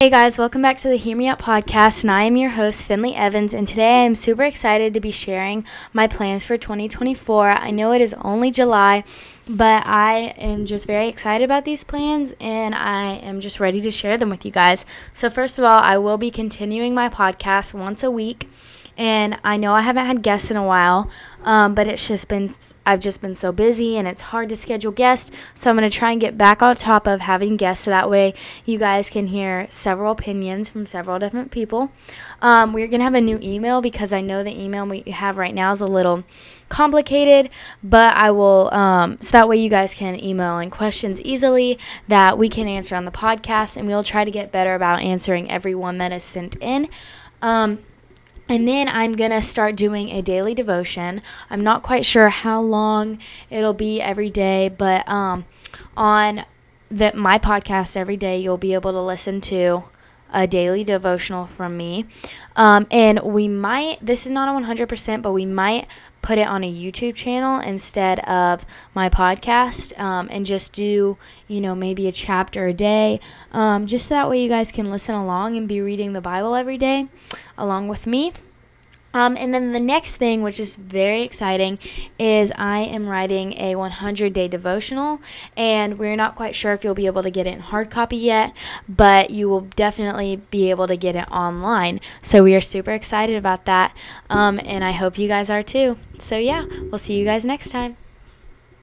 Hey guys, welcome back to the Hear Me Out podcast, and I am your host, Finley Evans, and today I am super excited to be sharing my plans for 2024. I know it is only July, but I am just very excited about these plans, and I am just ready to share them with you guys. So, first of all, I will be continuing my podcast once a week and I know I haven't had guests in a while, um, but it's just been I've just been so busy and it's hard to schedule guests. So I'm gonna try and get back on top of having guests, so that way you guys can hear several opinions from several different people. Um, we're gonna have a new email because I know the email we have right now is a little complicated, but I will um, so that way you guys can email in questions easily that we can answer on the podcast, and we'll try to get better about answering every one that is sent in. And then I'm going to start doing a daily devotion. I'm not quite sure how long it'll be every day, but um, on the, my podcast every day, you'll be able to listen to a daily devotional from me. Um, and we might, this is not a 100%, but we might put it on a YouTube channel instead of my podcast um, and just do, you know, maybe a chapter a day. Um, just so that way you guys can listen along and be reading the Bible every day along with me. Um, and then the next thing, which is very exciting, is I am writing a 100 day devotional, and we're not quite sure if you'll be able to get it in hard copy yet, but you will definitely be able to get it online. So we are super excited about that, um, and I hope you guys are too. So, yeah, we'll see you guys next time.